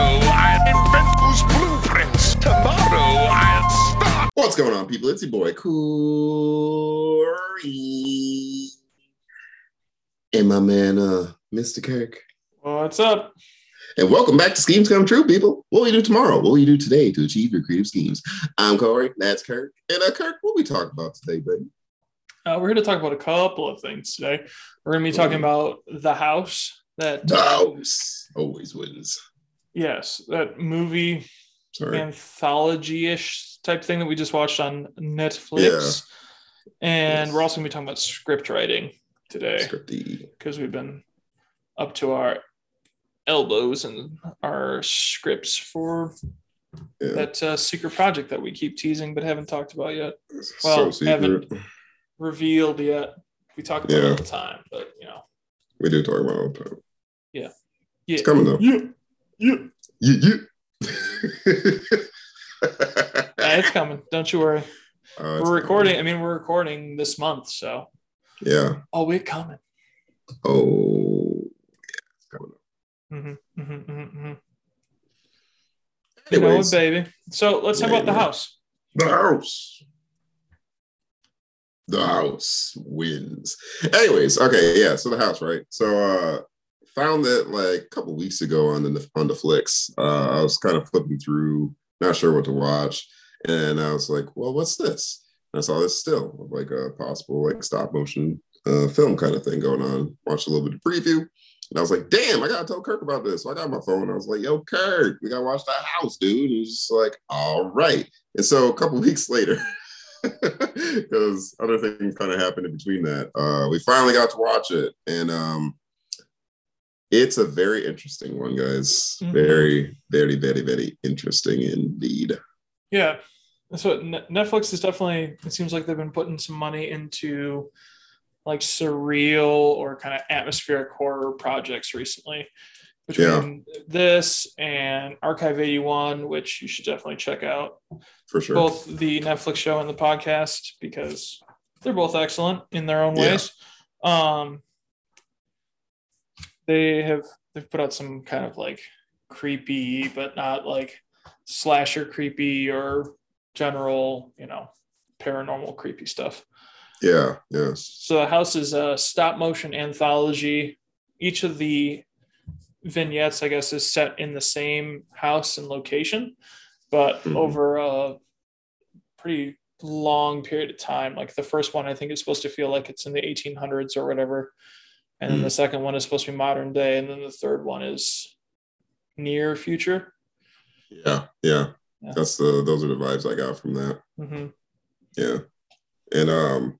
I invent those blueprints. Tomorrow, I'll start. What's going on, people? It's your boy Corey and my man, uh, Mr. Kirk. What's up? And welcome back to Schemes Come True, people. What will you do tomorrow? What will you do today to achieve your creative schemes? I'm Corey. That's Kirk. And uh, Kirk, what we talking about today, baby? Uh, we're here to talk about a couple of things today. We're going to be talking about the house that The house always wins. Yes, that movie Sorry. anthology-ish type thing that we just watched on Netflix. And Yes. we're also going to be talking about script writing today because we've been up to our elbows in our scripts for Yeah. that uh, secret project that we keep teasing but haven't talked about yet, so well, secret. haven't- revealed yet. We talk about it all the time, but you know, We do talk about it all the time. yeah, It's coming though. yeah, yeah. Yeah, yeah. Yeah, it's coming. Don't you worry. Uh, We're coming. recording. I mean, we're recording this month, so Yeah. oh, we're coming. Oh, yeah, it's coming. Mm-hmm, mm-hmm, mm-hmm, mm-hmm. You know it, Anyways, baby. So let's talk about the house. the house. The house wins. Anyways, okay, yeah. So the house, right? So uh found it like a couple weeks ago on the on the flicks. Uh I was kind of flipping through, not sure what to watch. And I was like, well, what's this? And I saw this still like a possible like stop motion uh film kind of thing going on. Watched a little bit of preview. And I was like, damn, I gotta tell Kirk about this. So I got my phone. I was like, yo, Kirk, we gotta watch that house, dude. And he just like, all right. And so a couple weeks later, because other things kind of happened in between that, uh, we finally got to watch it. And um, it's a very interesting one, guys. Mhm. Very, very, very, very interesting indeed. Yeah, So Netflix is definitely. It seems like they've been putting some money into like surreal or kind of atmospheric horror projects recently. Between this and Archive 81, which you should definitely check out, For sure. both the Netflix show and the podcast because they're both excellent in their own Yeah. ways. Um, they have they've put out some kind of like creepy, but not like slasher creepy or general, you know, paranormal creepy stuff. Yeah, yeah. So the house is a stop motion anthology. Each of the vignettes, I guess, is set in the same house and location, but Mhm. over a pretty long period of time. Like the first one, I think is supposed to feel like it's in the 1800s or whatever. And then the second one is supposed to be modern day. And then the third one is near future. Yeah, yeah. Yeah. That's the those are the vibes I got from that. hmm Yeah. And um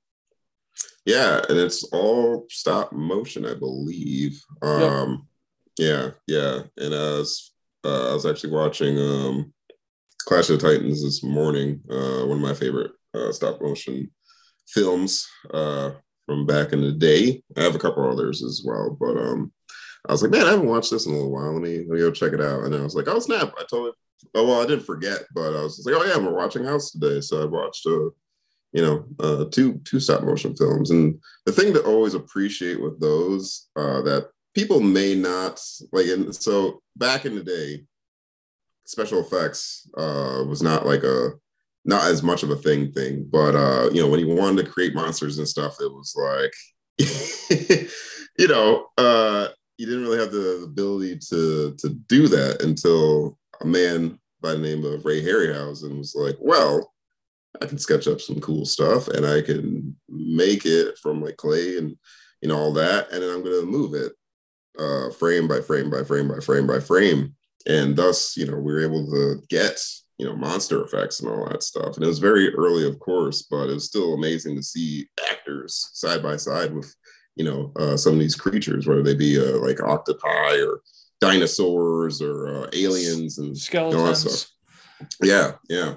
yeah, and it's all stop motion, I believe. Um yeah, yeah. And as I was uh, I was actually watching um Clash of the Titans this morning, uh one of my favorite uh stop motion films uh from back in the day. I have a couple others as well, but um I was like, man, I haven't watched this in a little while. Let me, let me go check it out. And I was like, oh snap! I totally Oh well, I didn't forget, but I was just like, oh yeah, we're watching House today, so I watched uh, you know, uh, two two stop motion films. And the thing to always appreciate with those uh, that people may not like. And so back in the day, special effects uh, was not like a not as much of a thing thing, but uh, you know, when he wanted to create monsters and stuff, it was like, you know, uh, you didn't really have the ability to to do that until a man by the name of Ray Harryhausen was like, well, I can sketch up some cool stuff and I can make it from like clay and you know all that, and then I'm gonna move it uh, frame by frame by frame by frame by frame, and thus you know we were able to get you know monster effects and all that stuff. And it was very early, of course, but it was still amazing to see actors side by side with you know uh, some of these creatures, whether they be uh, like octopi or dinosaurs or uh, aliens and all that Skeletons. stuff. Yeah, yeah.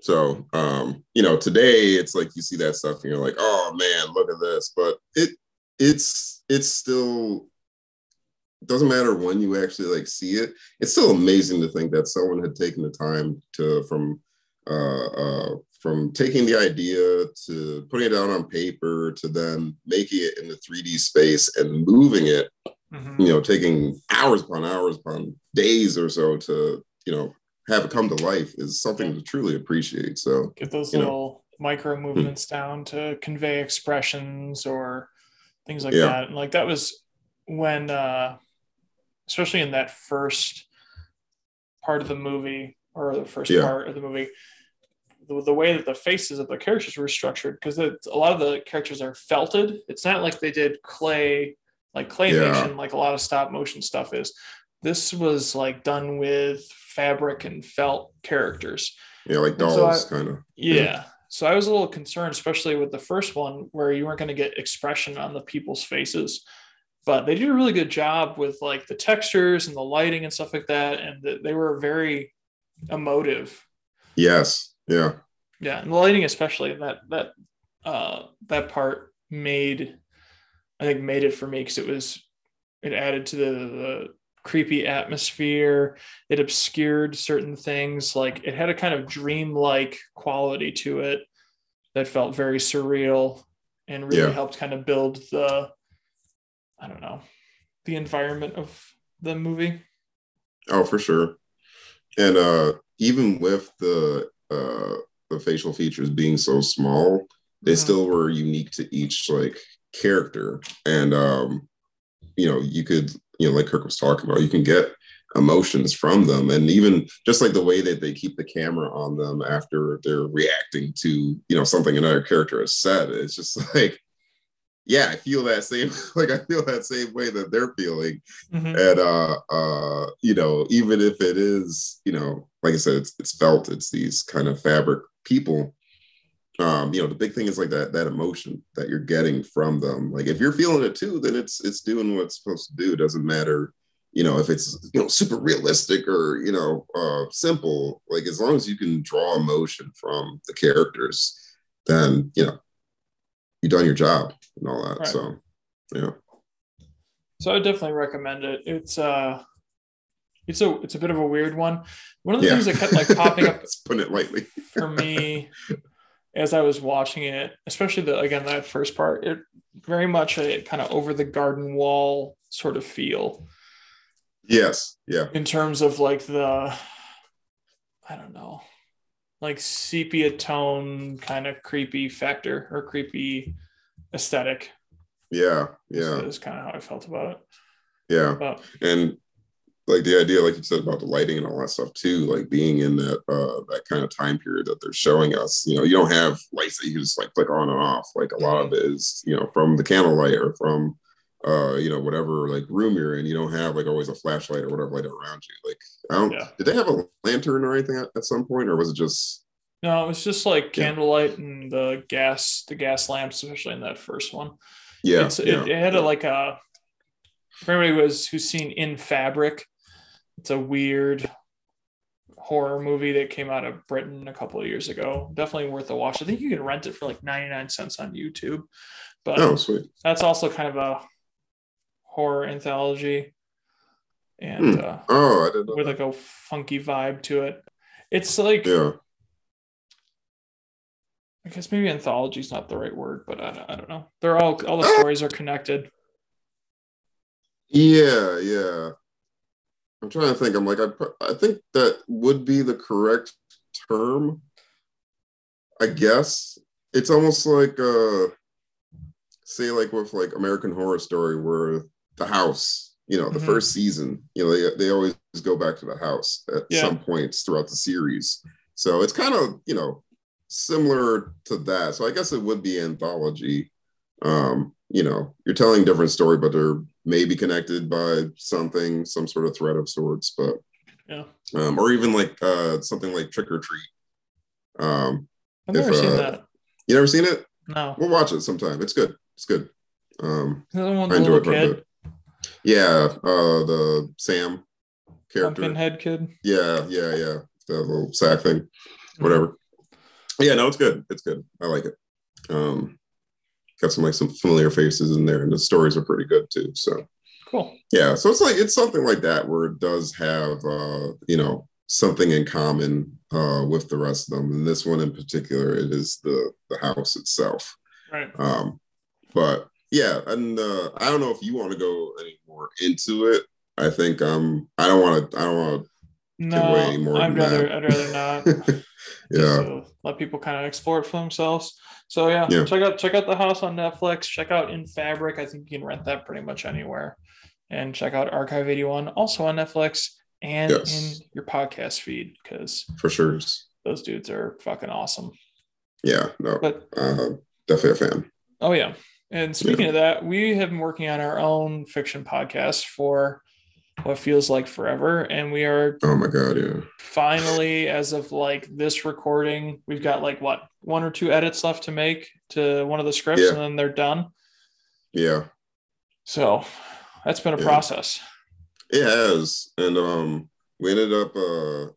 So, um, you know, today it's like you see that stuff and you're like, oh man, look at this. But it it's it's still doesn't matter when you actually like see it. It's still amazing to think that someone had taken the time to from uh, uh, from taking the idea to putting it down on paper to then making it in the 3D space and moving it Mhm. you know, taking hours upon hours upon days or so to you know have it come to life is something to truly appreciate. So get those you know. little micro Hmm. movements down to convey expressions or things like Yeah. that. And like that was when uh especially in that first part of the movie or the first Yeah. part of the movie the, the way that the faces of the characters were structured because a lot of the characters are felted it's not like they did clay like claymation like a lot of stop motion stuff is this was like done with fabric and felt characters yeah, like And so dolls kind of. yeah. So I was a little concerned, especially with the first one, where you weren't going to get expression on the people's faces. But they did a really good job with like the textures and the lighting and stuff like that, and th- they were very emotive. Yes. Yeah. Yeah, and the lighting especially that that uh, that part made, I think made it for me because it was it added to the, the creepy atmosphere. It obscured certain things, like it had a kind of dreamlike quality to it that felt very surreal and really Yeah. helped kind of build the, I don't know, the environment of the movie. Oh, for sure. And uh even with the uh the facial features being so small, they Mhm. still were unique to each like character. And um, you know, you could, you know, like Kirk was talking about, you can get emotions from them. And even just like the way that they keep the camera on them after they're reacting to, you know, something another character has said. It's just like, yeah, I feel that same like I feel that same way that they're feeling. Mhm. and uh uh you know even if it is you know like i said it's it's felt it's these kind of fabric people um you know the big thing is like that that emotion that you're getting from them. Like if you're feeling it too then it's it's doing what it's supposed to do. It doesn't matter you know if it's you know super realistic or you know uh simple. Like as long as you can draw emotion from the characters then you know you've done your job and all that Right. so yeah So I definitely recommend it. It's uh it's a it's a bit of a weird one. One of the yeah things that kept like popping up Let's put it lightly for me as I was watching it, especially the again that first part, it very much a kind of over the garden wall sort of feel yes yeah in terms of like the I don't know, like sepia tone kind of creepy factor or creepy aesthetic. Yeah, yeah, That's kind of how I felt about it. yeah. But And like the idea, like you said about the lighting and all that stuff too, like being in that uh that kind of time period that they're showing us. You know, you don't have lights that you just like click on and off. Like a lot of it is, you know, from the candlelight or from uh, you know, whatever like room you're in. You don't have like always a flashlight or whatever light around you. Like I don't Yeah. did they have a lantern or anything at, at some point, or was it just no, it was just like Yeah. candlelight and the gas, the gas lamps, especially in that first one. yeah, it's, yeah. It, it had a, like a for anybody was who's seen in fabric it's a weird horror movie that came out of britain a couple of years ago definitely worth a watch i think you can rent it for like 99 cents on youtube but oh sweet. that's also kind of a horror anthology and Hmm. uh, Oh, I didn't know. with like a funky vibe to it it's like Yeah. i guess maybe anthology is not the right word but I, don't- I don't know they're all all the stories are connected Yeah, yeah. I'm trying to think. I'm like, I, I think that would be the correct term. I guess it's almost like, uh, say, like with like American Horror Story, where the house, you know, the Mhm. first season, you know, they, they always go back to the house at Yeah. some points throughout the series. So it's kind of, you know, similar to that. So I guess it would be anthology. Um, you know, you're telling a different story, but they're maybe connected by something, some sort of thread of sorts, but yeah um, or even like uh something like Trick or Treat. Um, i've If, never seen uh, that you never seen it? no We'll watch it sometime. It's good. It's good. Um, The other one, I enjoy it quite a kid, bit. Yeah, uh, the Sam character. Pumpkinhead kid. Yeah, yeah, yeah. The little sack thing, whatever. Yeah, no, it's good. It's good. I like it. Um, got some like some familiar faces in there, and the stories are pretty good too. So Cool. yeah, so it's like it's something like that where it does have uh, you know something in common uh, with the rest of them. And this one in particular, it is the the house itself. Right. Um, but yeah, and uh, I don't know if you want to go any more into it. I think um I don't want to I don't want to No, away any more I'd rather that. I'd rather not. yeah, let people kind of explore it for themselves. So yeah, Yeah. check out check out the house on Netflix. Check out In Fabric. I think you can rent that pretty much anywhere. And check out Archive 81 also on Netflix and Yes. in your podcast feed because for sure. those dudes are fucking awesome. Yeah, no, But uh, definitely a fan. oh yeah. And speaking of that, we have been working on our own fiction podcast for what feels like forever. And we are Oh my god, yeah, finally as of like this recording we've got like what one or two edits left to make to one of the scripts Yeah. and then they're done yeah. so that's been a Yeah. process It has, and um, we ended up uh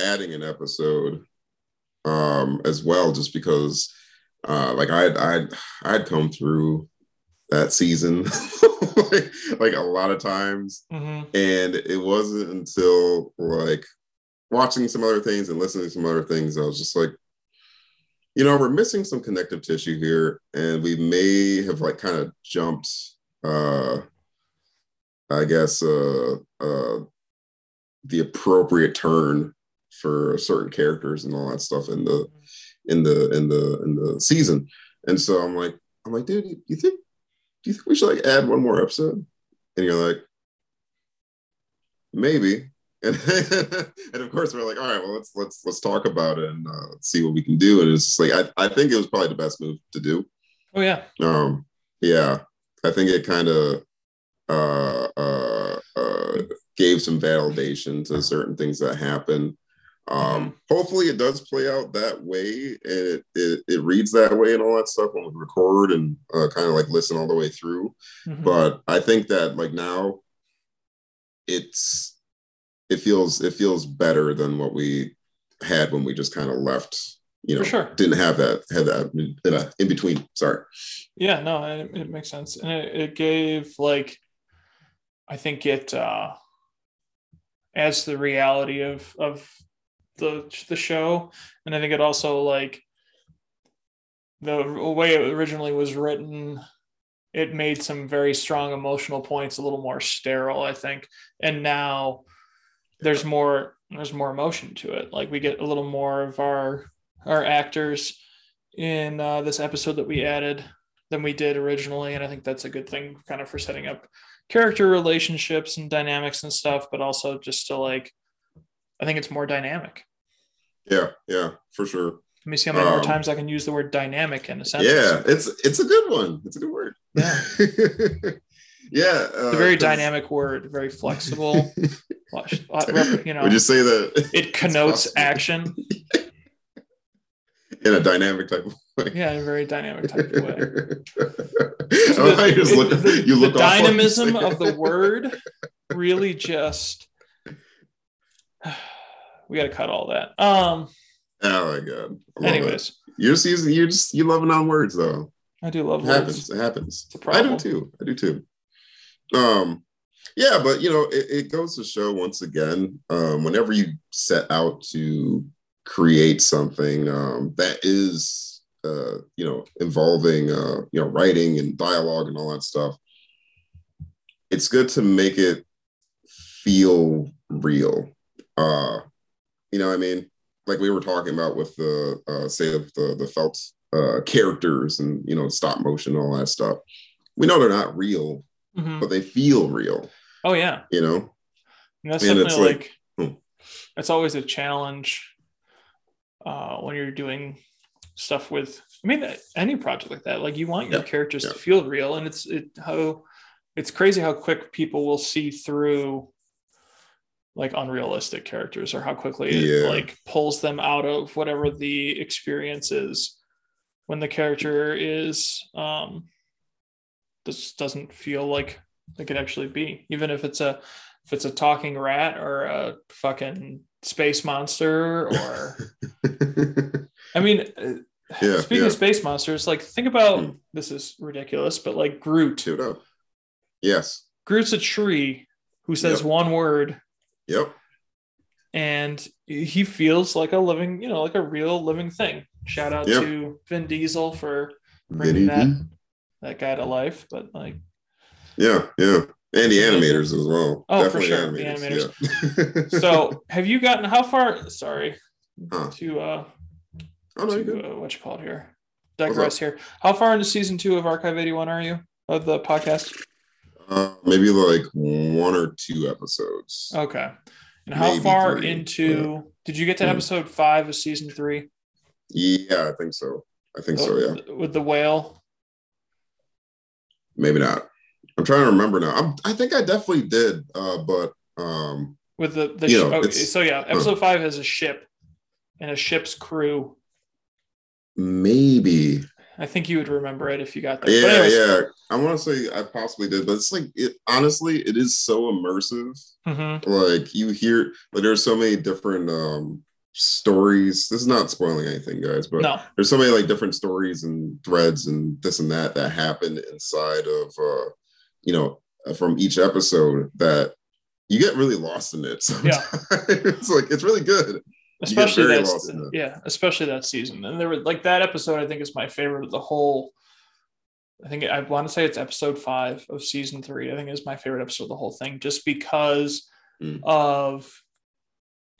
adding an episode um as well, just because uh like I'd I'd I'd come through that season like, like a lot of times, Mhm. and it wasn't until like watching some other things and listening to some other things, I was just like, you know, we're missing some connective tissue here, and we may have like kind of jumped uh I guess uh uh the appropriate turn for certain characters and all that stuff in the in the in the in the season. And so I'm like, I'm like, dude, you, you think do you think we should like add one more episode? And you're like, maybe. And, and of course we're like, all right, well let's let's let's talk about it and uh, see what we can do. And it's like I, I think it was probably the best move to do. oh yeah Um, yeah, I think it kind of uh, uh, uh, gave some validation to certain things that happen. Um, hopefully, it does play out that way, and it, it it reads that way and all that stuff when we record and uh, kind of like listen all the way through. Mhm. But I think that like now, it's it feels it feels better than what we had when we just kind of left. You know, For sure. didn't have that had that in, a, in between. Sorry. yeah no it, it makes sense and it, it gave like i think it uh adds to the reality of of the the show. And i think it also like the way it originally was written it made some very strong emotional points a little more sterile i think. And now there's more there's more emotion to it. Like we get a little more of our our actors in uh, this episode that we added than we did originally. And i think that's a good thing kind of for setting up character relationships and dynamics and stuff but also just to like i think it's more dynamic Yeah, yeah, for sure. let me see how many more Um, times i can use the word dynamic in a sentence Yeah, it's it's a good one. It's a good word. Yeah. yeah. Uh, it's a very dynamic word very flexible you know Would you say that it connotes action in a dynamic type of way? yeah in a very dynamic type of way I like how you just It- look, the, look the you dynamism of the word really just we got to cut all that um Oh my god. Love it. anyways you're just you're just you loving on words though. i do love It words happens. It happens. I do too. I do too. Um, yeah, but you know, it, it goes to show once again, um, whenever you set out to create something um, that is, uh, you know, involving, uh, you know, writing and dialogue and all that stuff, it's good to make it feel real. Uh, you know, what I mean, like we were talking about with the, uh, say, of the the felt uh, characters and you know stop motion all that stuff. We know they're not real, Mhm. but they feel real. oh yeah You know, And that's And definitely like, like, hmm. it's always a challenge uh, when you're doing stuff with. I mean, any project like that, like you want your Yeah, characters to feel real, and it's it how it's crazy how quick people will see through like unrealistic characters or how quickly it like pulls them out of whatever the experience is when the character is um this doesn't feel like it could actually be even if it's a if it's a talking rat or a fucking space monster or i mean uh, yeah. speaking yeah. of space monsters like think about Hmm. this is ridiculous but like groot up. Yes. groot's a tree who says Yep. one word Yep. and he feels like a living you know like a real living thing shout out Yep. to vin diesel for bringing that that guy to life but like Yeah. Yeah. And the animators as well. Oh, for sure, the animators. Yeah. so have you gotten how far? Sorry Huh. to uh, oh, no, to uh, what you called here. Digress here. How far into season two of Archive 81 are you of the podcast? Uh, maybe like one or two episodes. Okay. And how Maybe far three, into did you get to Hmm. episode five of season three? Yeah, I think so. I think so. Yeah, With the whale. maybe not. I'm trying to remember now. I'm, I think I definitely did, uh, but um, With the, the sh- know, okay, so yeah, episode five has a ship and a ship's crew. maybe. I think you would remember it if you got there. Yeah, anyways, yeah. I want to say I possibly did, but it's like it. Honestly, it is so immersive. mhm. Like you hear, like there's so many different um stories. This is not spoiling anything, guys, but No. there's so many like different stories and threads and this and that that happen inside of uh you know from each episode that you get really lost in it sometimes. it's like it's really good especially that in yeah especially that season. And there were like that episode i think is my favorite of the whole i think i want to say it's episode five of season three. I think is my favorite episode of the whole thing just because Mm. of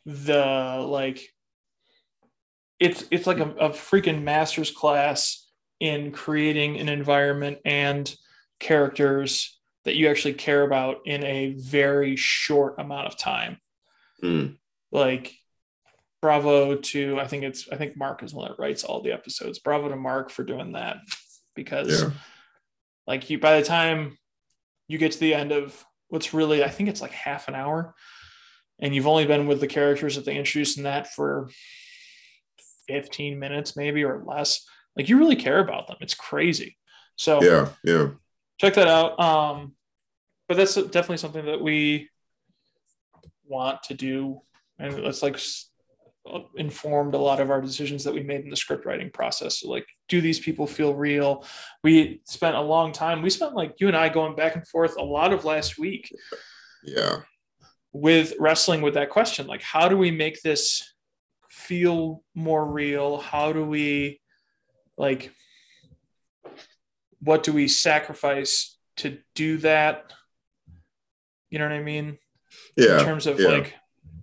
the like it's it's like a, a freaking master's class in creating an environment and characters that you actually care about in a very short amount of time. Mm. like bravo to i think it's i think mark is the one that writes all the episodes. Bravo to mark for doing that because Yeah. like you by the time you get to the end of what's really i think it's like half an hour and you've only been with the characters that they introduced in that for 15 minutes maybe or less like you really care about them. It's crazy. So yeah yeah. check that out. Um, but that's definitely something that we want to do, and it's like informed a lot of our decisions that we made in the script writing process. So like, do these people feel real? We spent a long time. We spent like you and I going back and forth a lot of last week yeah with wrestling with that question like how do we make this feel more real how do we like what do we sacrifice to do that you know what i mean Yeah. in terms of yeah. like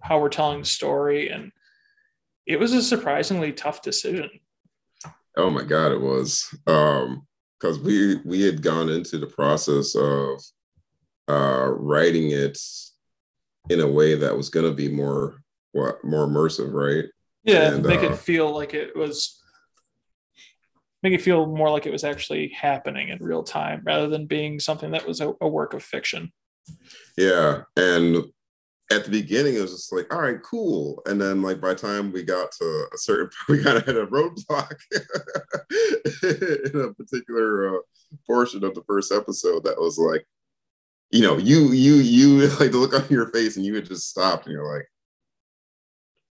how we're telling the story and it was a surprisingly tough decision. Oh my god it was. Um because we we had gone into the process of uh writing it in a way that was going to be more what more immersive right? Yeah And, make uh, it feel like it was make it feel more like it was actually happening in real time rather than being something that was a, a work of fiction. Yeah. And at the beginning, it was just like, all right, cool. And then, like, by the time we got to a certain we kind of hit a roadblock in a particular uh, portion of the first episode that was like, you know, you, you, you, like, the look on your face and you had just stopped and you're like,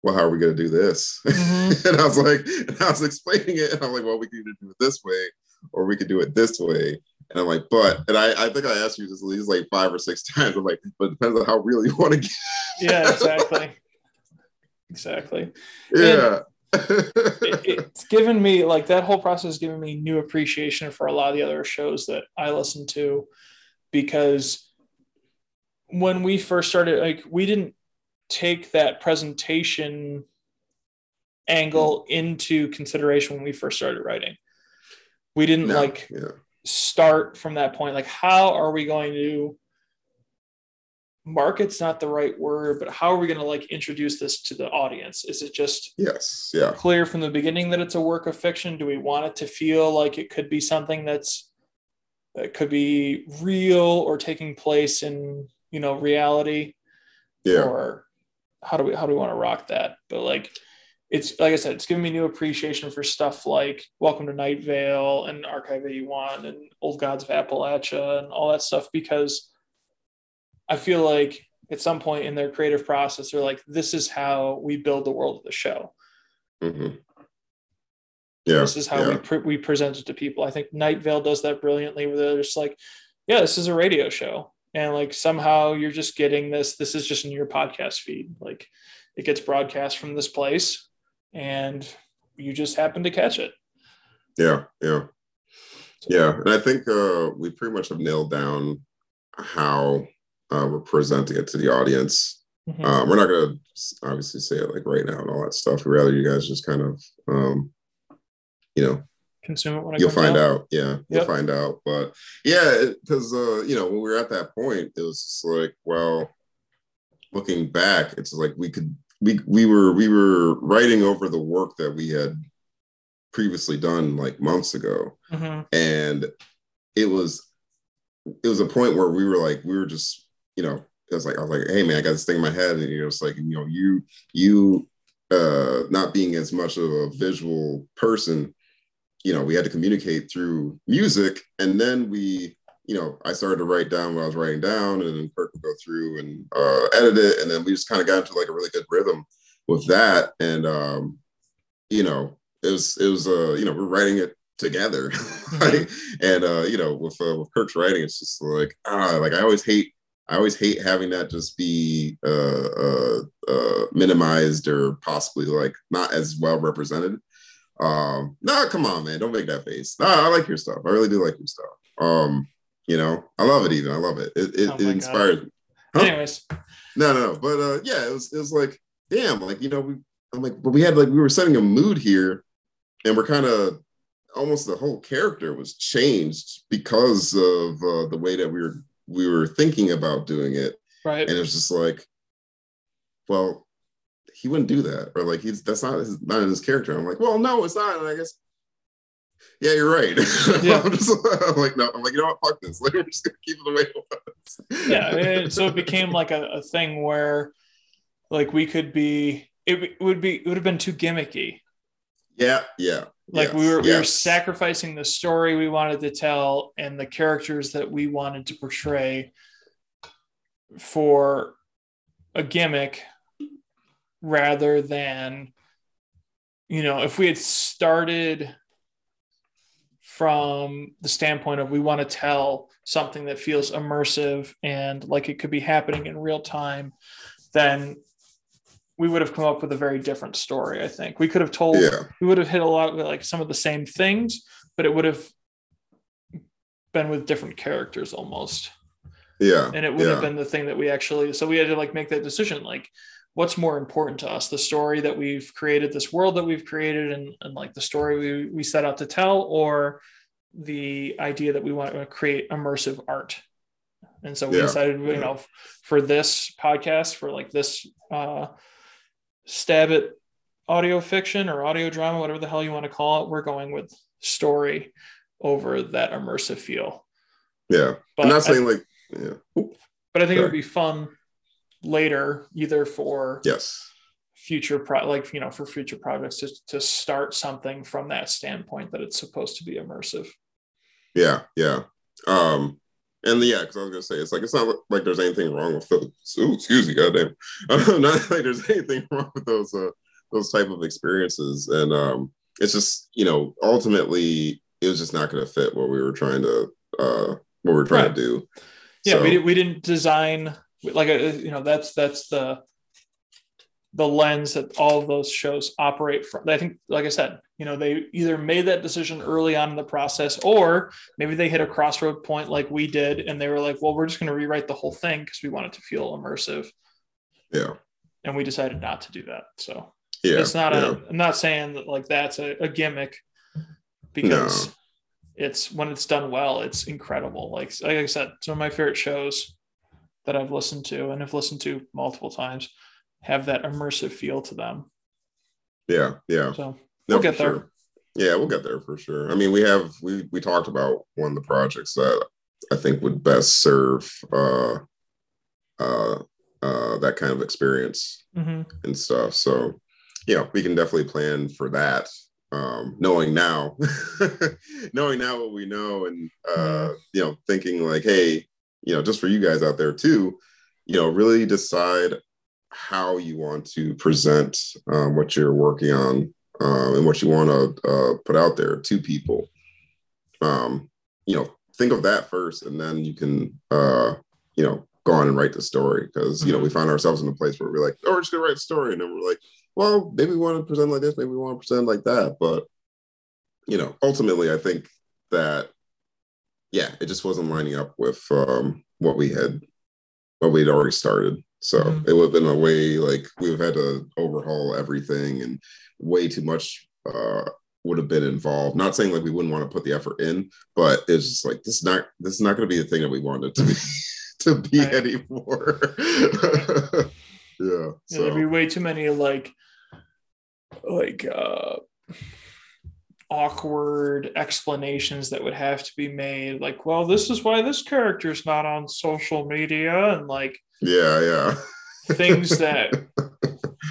well, how are we going to do this? Mhm. and I was like, and I was explaining it, and I'm like, well, we could either do it this way or we could do it this way. And I'm like, but, and I, I think I asked you this at least like five or six times. I'm like, but it depends on how real you want to get. yeah exactly exactly Yeah. it, it's given me like that whole process has given me new appreciation for a lot of the other shows that I listen to because when we first started, like we didn't take that presentation angle into consideration when we first started writing. We didn't No, like yeah. start from that point. Like, how are we going to market's not the right word, but how are we going to like introduce this to the audience? Is it just Yes. Yeah. clear from the beginning that it's a work of fiction? Do we want it to feel like it could be something that's that could be real or taking place in you know reality? Yeah. Or how do we how do we want to rock that? But like it's like I said, it's given me new appreciation for stuff like Welcome to Night Vale and Archive 81 and Old Gods of Appalachia and all that stuff because I feel like at some point in their creative process, they're like, this is how we build the world of the show. hmm Yeah. this is how we pre- we present it to people. I think Night Vale does that brilliantly, where they're just like, yeah, this is a radio show, and like somehow you're just getting this. This is just in your podcast feed. Like it gets broadcast from this place, and you just happen to catch it. Yeah. Yeah. Yeah. And I think uh, we pretty much have nailed down how uh, we're presenting it to the audience. Mhm. Um, we're not gonna obviously say it like right now and all that stuff. We'd rather you guys just kind of, um, you know, Consume it when you'll find out. out. Yeah, you'll find out. But yeah, because uh, you know, when we were at that point, it was just like, well, looking back, it's like we could we we were we were writing over the work that we had previously done like months ago, Mhm. and it was it was a point where we were like we were just you know it was like I was like hey man I got this thing in my head. And you know it's like you know you you uh not being as much of a visual person you know we had to communicate through music. And then we you know I started to write down what I was writing down and then Kirk would go through and uh edit it and then we just kind of got into like a really good rhythm with that and um you know it was it was uh you know we're writing it together. Like, and uh you know with uh, with kirk's writing it's just like ah like i always hate i always hate having that just be uh uh, uh minimized or possibly like not as well represented. Um no come on man don't make that face. Nah, i like your stuff. I really do like your stuff. Um you know i love it even i love it it, it, Oh it my inspires me Huh? Anyways, no, no, no. But uh, yeah, it was it was like, damn, like you know, we I'm like, but we had like we were setting a mood here, and we're kind of almost the whole character was changed because of uh, the way that we were we were thinking about doing it, right? and it was just like, well, he wouldn't do that, or like he's that's not his not in his character. I'm like, well, no, it's not, and I guess. Yeah, you're right. Yeah. I'm just I'm like, no, I'm like, you know what? Fuck this. Like, we're just gonna keep it the way it was. yeah it, so it became like a, a thing where like we could be it, would be it would have been too gimmicky Yeah, yeah. like yes, we were we were sacrificing the story we wanted to tell and the characters that we wanted to portray for a gimmick rather than you know if we had started from the standpoint of we want to tell something that feels immersive and like it could be happening in real time then we would have come up with a very different story i think we could have told Yeah, we would have hit a lot of like some of the same things, but it would have been with different characters almost. yeah. And it would yeah. have been the thing that we actually so we had to like make that decision like what's more important to us the story that we've created this world that we've created and, and like the story we, we set out to tell or the idea that we want to create immersive art and so we Yeah. decided you know for this podcast for like this uh stab at audio fiction or audio drama whatever the hell you want to call it we're going with story over that immersive feel Yeah. but I'm not saying like, yeah. But I think it would be fun later, either for yes. future pro like you know for future projects to, to start something from that standpoint that it's supposed to be immersive. Yeah. Yeah. Um, and yeah, because I was gonna say it's like it's not like there's anything wrong with those. Ooh, excuse me, goddamn. Not like there's anything wrong with those uh those type of experiences, and um, it's just you know ultimately it was just not gonna fit what we were trying to uh what we were trying Right. to do. Yeah, So, we, we didn't design like a, you know that's that's the the lens that all of those shows operate from. I think, like I said, you know, they either made that decision early on in the process, or maybe they hit a crossroad point like we did, and they were like, "Well, we're just going to rewrite the whole thing because we want it to feel immersive," yeah, and we decided not to do that. So yeah. it's not yeah. a i'm not saying that like that's a, a gimmick because it's when it's done well it's incredible like like i said some of my favorite shows that i've listened to and have listened to multiple times have that immersive feel to them yeah, yeah. so No, We'll get there. sure. Yeah, we'll get there for sure. I mean, we have we we talked about one of the projects that I think would best serve uh uh uh that kind of experience mhm. and stuff. So yeah, we can definitely plan for that. Um, knowing now, knowing now what we know, and uh, you know, thinking like, hey, you know, just for you guys out there too, you know, really decide how you want to present um, what you're working on um, and what you want to uh, put out there to people. Um, you know, think of that first, and then you can, uh, you know, go on and write the story. Because you know we find ourselves in a place where we're like, oh, we're just gonna write a story, and then we're like, well, maybe we want to present like this, maybe we want to present like that, but you know, ultimately, I think that yeah, it just wasn't lining up with um, what we had what we'd already started. So Mhm. it would have been a way like we've had to overhaul everything and way too much uh would have been involved. Not saying like we wouldn't want to put the effort in, but it's just like this is not this is not going to be the thing that we wanted to be to be Right. anymore. yeah. Yeah, there'd be way too many like like uh awkward explanations that would have to be made like well this is why this character's not on social media and like yeah, yeah. things that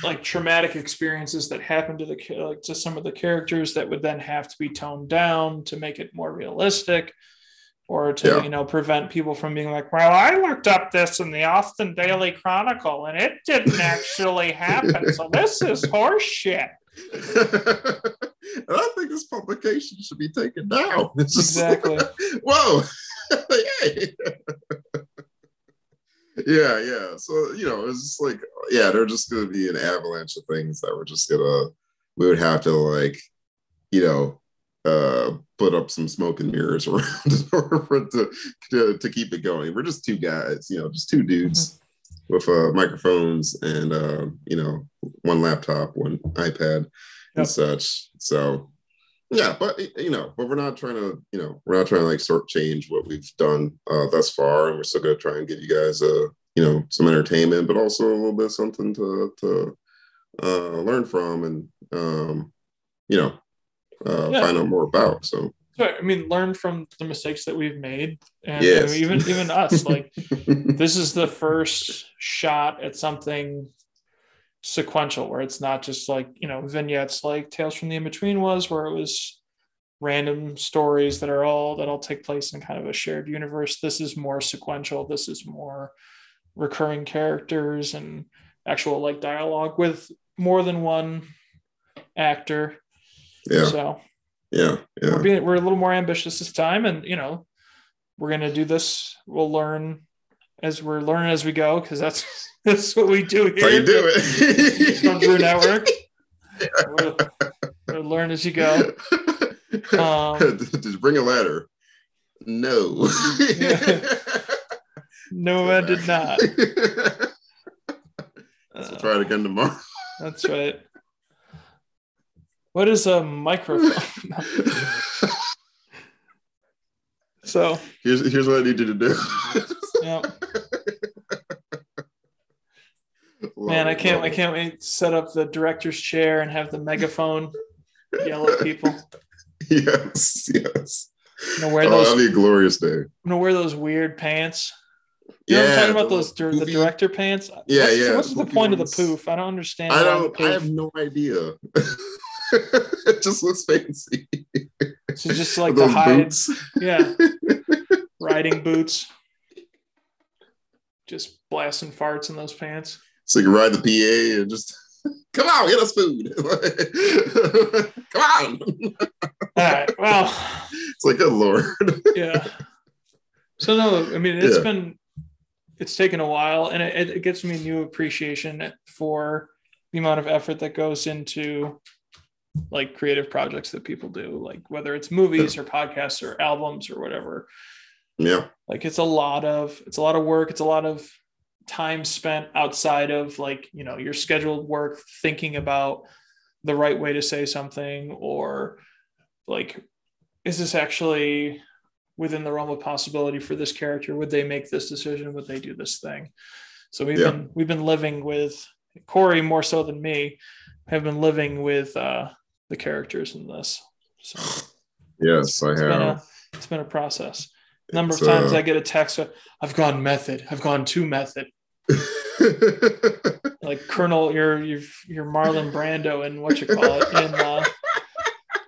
like traumatic experiences that happen to the like to some of the characters that would then have to be toned down to make it more realistic or to Yeah. you know prevent people from being like well i looked up this in the austin daily chronicle and it didn't actually happen so this is horse shit and I think this publication should be taken down. It's just exactly. Whoa. Yay. yeah yeah. So you know it's just like yeah they're just gonna be an avalanche of things that we're just gonna we would have to like you know uh put up some smoke and mirrors around in order for it to, to to keep it going. We're just two guys you know just two dudes with uh microphones and uh you know one laptop one ipad Yep. and such so yeah, but you know, but we're not trying to, you know, we're not trying to like sort of change what we've done uh, thus far, and we're still going to try and give you guys, uh, you know, some entertainment, but also a little bit of something to to uh, learn from, and um, you know, uh, Yeah. find out more about. So so, i mean learn from the mistakes that we've made and Yes. even even us like this is the first shot at something sequential where it's not just like you know vignettes like tales from the in-between was where it was random stories that are all that all take place in kind of a shared universe. This is more sequential. This is more recurring characters and actual like dialogue with more than one actor. Yeah, so yeah, we're yeah, being we're a little more ambitious this time and you know we're gonna do this. We'll learn as we're learning as we go because that's that's what we do here you do it. From Brew Network. we'll, we'll learn as you go Um, Did you bring a ladder? No. no i did not so try it again tomorrow. that's right what is a microphone so here's here's what I need you to do. Yeah man i can't i can't wait to set up the director's chair and have the megaphone yell at people Yes, yes. i'm gonna wear Oh, those that'll be a glorious day. I'm gonna wear those weird pants. You know yeah, what I'm talking about? Those dir- the director pants. Yeah, what's, yeah, What's the poofy point of the poof? I don't understand. I don't. I have no idea. it just looks fancy. So just like Those the hide, boots. yeah, riding boots. Just blasting farts in those pants. So you can ride the PA and just come on, get us food. come on. All right. Well, It's like, good lord. yeah. So no, I mean it's Yeah. been it's taken a while, and it, it gives me a new appreciation for the amount of effort that goes into like creative projects that people do, like whether it's movies or podcasts or albums or whatever. Yeah, Like it's a lot of it's a lot of work. It's a lot of time spent outside of like you know your scheduled work, thinking about the right way to say something or like is this actually within the realm of possibility for this character would they make this decision would they do this thing so we've Yeah. been we've been living with corey more so than me have been living with uh the characters in this so yes, I it's been a have. it's been a process number of times i get a text i've gone method i've gone to method like colonel you're you're, you're marlon brando and what you call it in uh,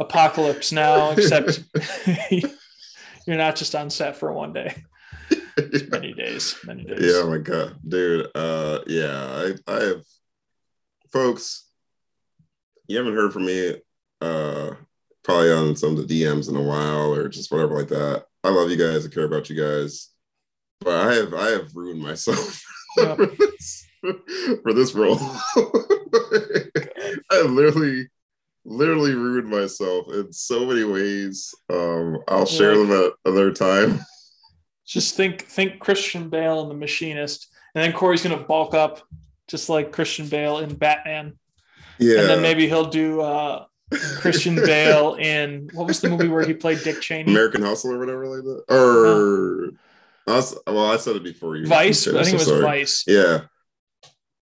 apocalypse now except you're not just on set for one day many days many days yeah, oh my god, dude. Uh, yeah, I, I have, folks. You haven't heard from me, uh, probably on some of the DMs in a while or just whatever like that. I love you guys. I care about you guys, but I have, I have ruined myself Yep. for this, for this role. I literally, literally ruined myself in so many ways. Um, I'll share them at another time. Just think think Christian Bale and the Machinist, and then Corey's gonna bulk up just like Christian Bale in Batman, Yeah. and then maybe he'll do uh, Christian Bale in what was the movie where he played Dick Cheney? American Hustle or whatever like that. Or uh-huh. I was, well, I said it before you. Vice. said I think it was sorry. Vice. Yeah.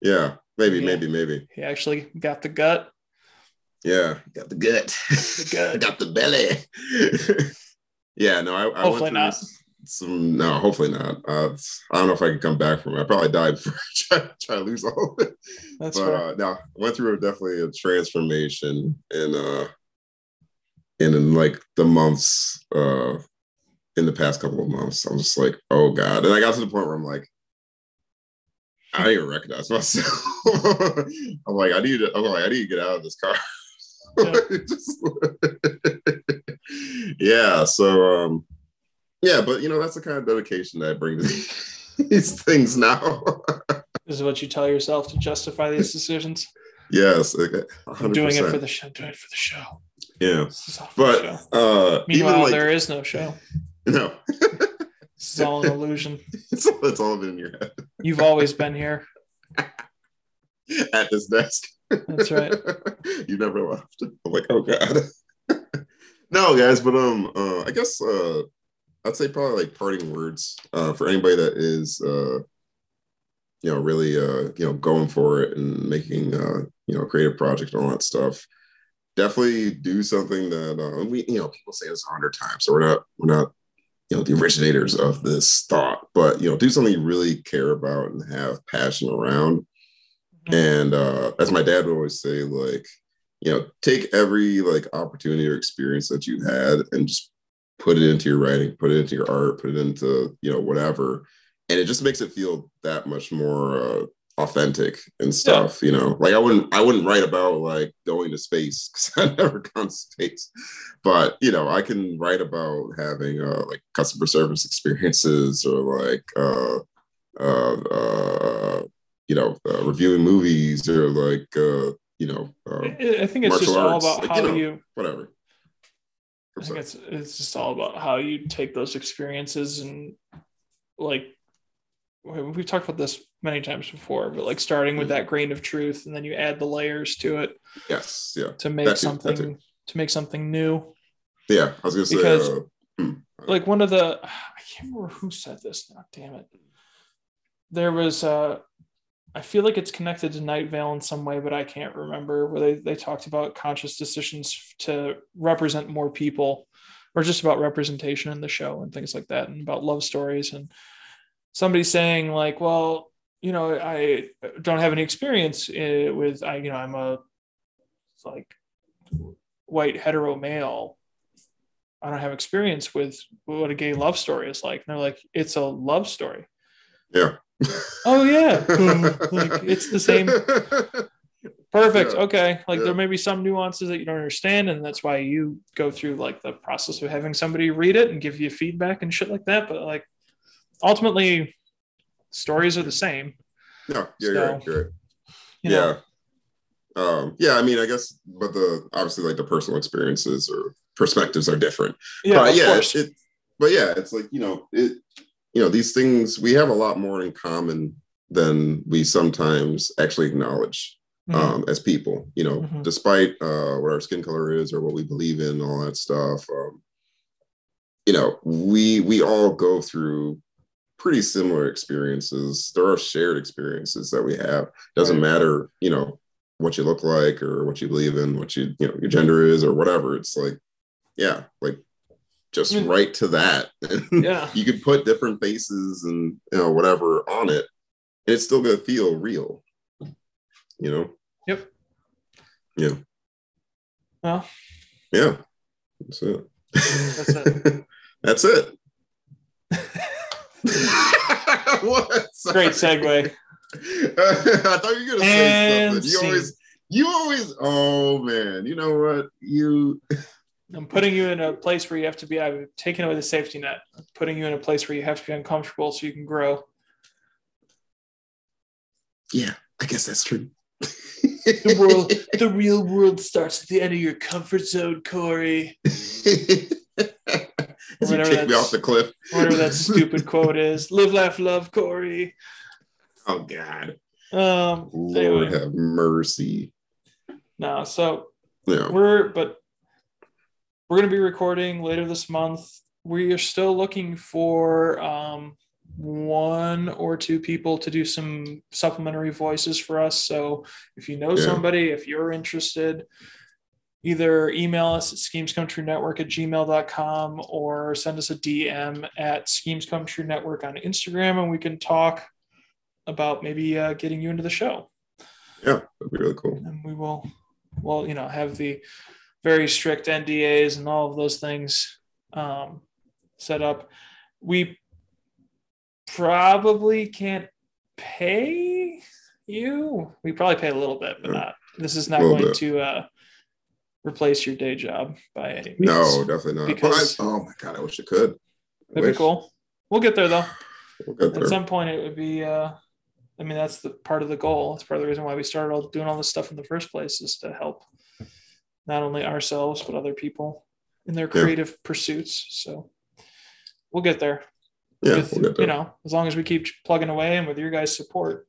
Yeah. Maybe, Yeah. maybe, maybe. He actually got the gut. Yeah. Got the gut. The gut. Got the belly. yeah, no, I, I Hopefully went through not. Some no, hopefully not. Uh, I don't know if I can come back from it. I probably died before I try, try to lose all of it. That's but fair. uh, no, went through a, definitely a transformation in uh in, in like the months uh in the past couple of months. I'm just like, oh god, and I got to the point where I'm like, I don't even recognize myself. I'm like, I need to. I'm like, I need to get out of this car. Yeah. Just- yeah. So um, yeah, but you know that's the kind of dedication that I bring to these things now. This is what you tell yourself to justify these decisions. yes, okay, I'm doing it for the show. I'm doing it for the show. yeah. This is all for the But show. uh, Meanwhile, even like there is no show. no, This is all an illusion. it's, all- it's all been in your head You've always been here. at this desk. That's right. you never left. I'm like, oh god. no, guys, but um, uh, I guess uh, I'd say probably like parting words uh, for anybody that is uh, you know, really uh, you know, going for it and making uh, you know, a creative project and all that stuff. Definitely do something that uh, we, you know, people say this a hundred times, so we're not, we're not, you know, the originators of this thought, but you know, do something you really care about and have passion around. And uh, as my dad would always say, like, you know, take every like opportunity or experience that you've had and just put it into your writing, put it into your art, put it into, you know, whatever. And it just makes it feel that much more uh, authentic and stuff, you know. Like I wouldn't I wouldn't write about like going to space because I've never gone to space. But you know, I can write about having uh like customer service experiences or like uh uh, uh you know, uh, reviewing movies or like, uh, you know, uh, I I think it's just all arts, about like, how you know. you. whatever. I think it's it's just all about how you take those experiences and like we- we've talked about this many times before, but like starting Mm-hmm. with that grain of truth and then you add the layers to it yes, yeah, to make That too, that something to make something new. yeah. I was gonna say, Because- uh, hmm, like one of the I can't remember who said this now, damn it. There was uh I feel like it's connected to Night Vale in some way, but I can't remember where they, they talked about conscious decisions to represent more people or just about representation in the show and things like that and about love stories and somebody saying like, well, you know, I don't have any experience uh, with I, you know, I'm a like white hetero male I don't have experience with what a gay love story is like. And they're like, it's a love story. Yeah. Oh yeah. like it's the same. Perfect. Yeah. Okay. Like Yeah. there may be some nuances that you don't understand, and that's why you go through like the process of having somebody read it and give you feedback and shit like that. But like ultimately, stories are the same. No, yeah, you're right. You're right. You yeah. Um, yeah, I mean, I guess, but the obviously like the personal experiences or perspectives are different. yeah, but yeah, it, but yeah, it's like you know, it, you know, these things we have a lot more in common than we sometimes actually acknowledge Mhm. um, as people. You know, Mhm. despite uh, what our skin color is or what we believe in, all that stuff. Um, you know, we we all go through pretty similar experiences. There are shared experiences that we have. Doesn't Right. matter, you know, what you look like or what you believe in, what you you know your gender is or whatever. It's like, yeah, like just mm. mean- right to that. yeah. you could put different faces and you know whatever on it, and it's still gonna feel real. You know. Yep. Yeah. Well, Yeah. That's it. That's it. That's it. what? Sorry. great segue. I thought you were gonna say And something. You scene. always, you always. Oh man, you know what? You. I'm putting you in a place where you have to be. I'm taking away the safety net. I'm putting you in a place where you have to be uncomfortable so you can grow. Yeah, I guess that's true. The world, the real world starts at the end of your comfort zone, Corey. You kick me off the cliff. Whatever that stupid quote is. Live, laugh, love, Corey. Oh God. Um. Lord Anyway, have mercy. no. So Yeah. we're but we're going to be recording later this month. We are still looking for um, one or two people to do some supplementary voices for us. So if you know Yeah. somebody, if you're interested, either email us at schemescometruenetwork at gmail.com or send us a DM at Schemes Come True Network on Instagram and we can talk about maybe uh, getting you into the show Yeah. That'd be really cool. and we will well you know have the very strict ndas and all of those things um, set up. We probably can't pay you. We probably pay a little bit but not this is not going bit. to uh, replace your day job by any means. No, definitely not. Because- I, oh my God, I wish it could. I that'd be cool. We'll get there though. We'll get at some point it would be uh i mean that's the part of the goal. It's part of the reason why we started all doing all this stuff in the first place is to help not only ourselves but other people in their Yeah. creative pursuits so we'll get there yeah, we'll get there. you know as long as we keep plugging away and with your guys support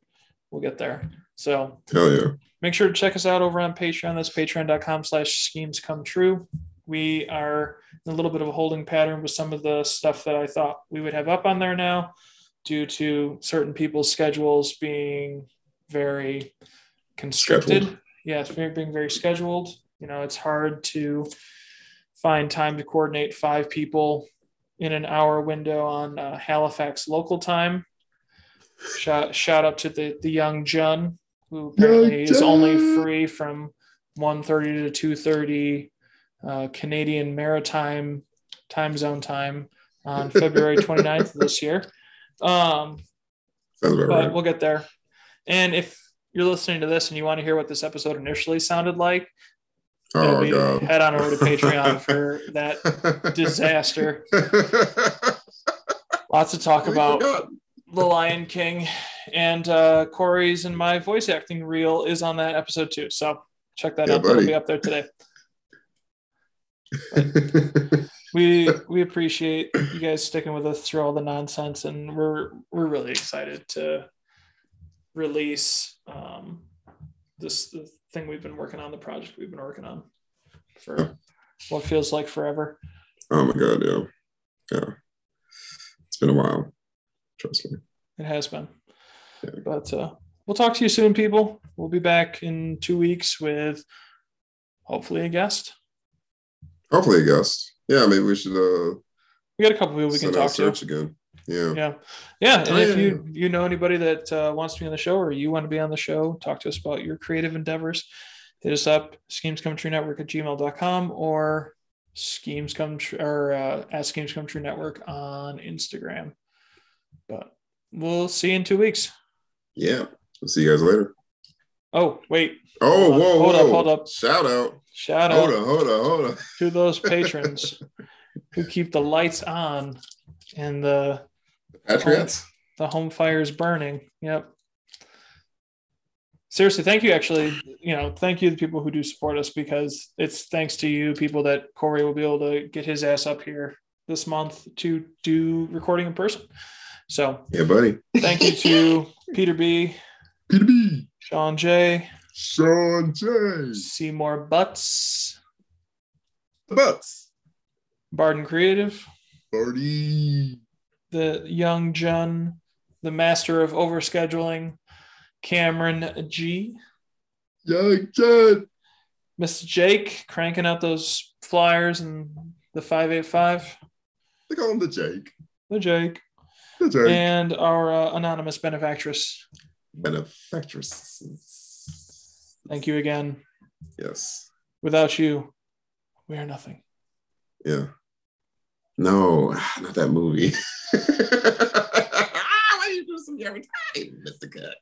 we'll get there so Hell yeah. make sure to check us out over on patreon that's patreon.com slash schemes come true we are in a little bit of a holding pattern with some of the stuff that i thought we would have up on there now due to certain people's schedules being very constricted Scheduled. yes very being very scheduled you know it's hard to find time to coordinate five people in an hour window on uh, halifax local time shout, shout out to the the young Jun, who apparently is only free from 1.30 to 2.30 uh, Canadian Maritime time zone time on February 29th of this year. Um, but right. we'll get there. And if you're listening to this and you want to hear what this episode initially sounded like, Oh be- God. head on over to Patreon for that disaster. Lots to talk about. The Lion King and uh, Corey's and my voice acting reel is on that episode too. So check that Yeah, out. That'll be up there today. We we appreciate you guys sticking with us through all the nonsense, and we're we're really excited to release um, this the thing we've been working on, the project we've been working on for what feels like forever. oh my God, yeah. Yeah. It's been a while. Trust me. It has been. Yeah. But uh, we'll talk to you soon, people. We'll be back in two weeks with hopefully a guest. Hopefully a guest. Yeah, maybe we should uh We got a couple people we can send out a talk to. again. Yeah. Yeah, yeah. And Oh, if yeah, you you know anybody that uh, wants to be on the show or you want to be on the show, talk to us about your creative endeavors. Hit us up, schemes come true network at gmail.com or schemes come true or uh, at schemes come true network on Instagram. But we'll see you in two weeks. Yeah. We'll see you guys later. Oh, wait. Oh, Hold whoa, Hold whoa. up, hold up. Shout out. Shout out. Hold on, hold on, hold on. to those patrons who keep the lights on and the Patriots. the home fire is burning. Yep. Seriously, thank you. Actually, you know, thank you to the people who do support us because it's thanks to you people that Corey will be able to get his ass up here this month to do recording in person. So Yeah, buddy. thank you to Peter B, Peter B. Sean J, Sean J. Seymour Butts, The Butts. Barden Creative, Party. The young Jun, the master of overscheduling, Cameron G. Young John. Mr. Jake cranking out those flyers and the 585. They call him the Jake. The Jake. The Jake. And our uh, anonymous benefactress. Benefactress. Thank you again. Yes. Without you, we are nothing. Yeah. No, not that movie. Ah, why do you do some every time, Mr. Cook?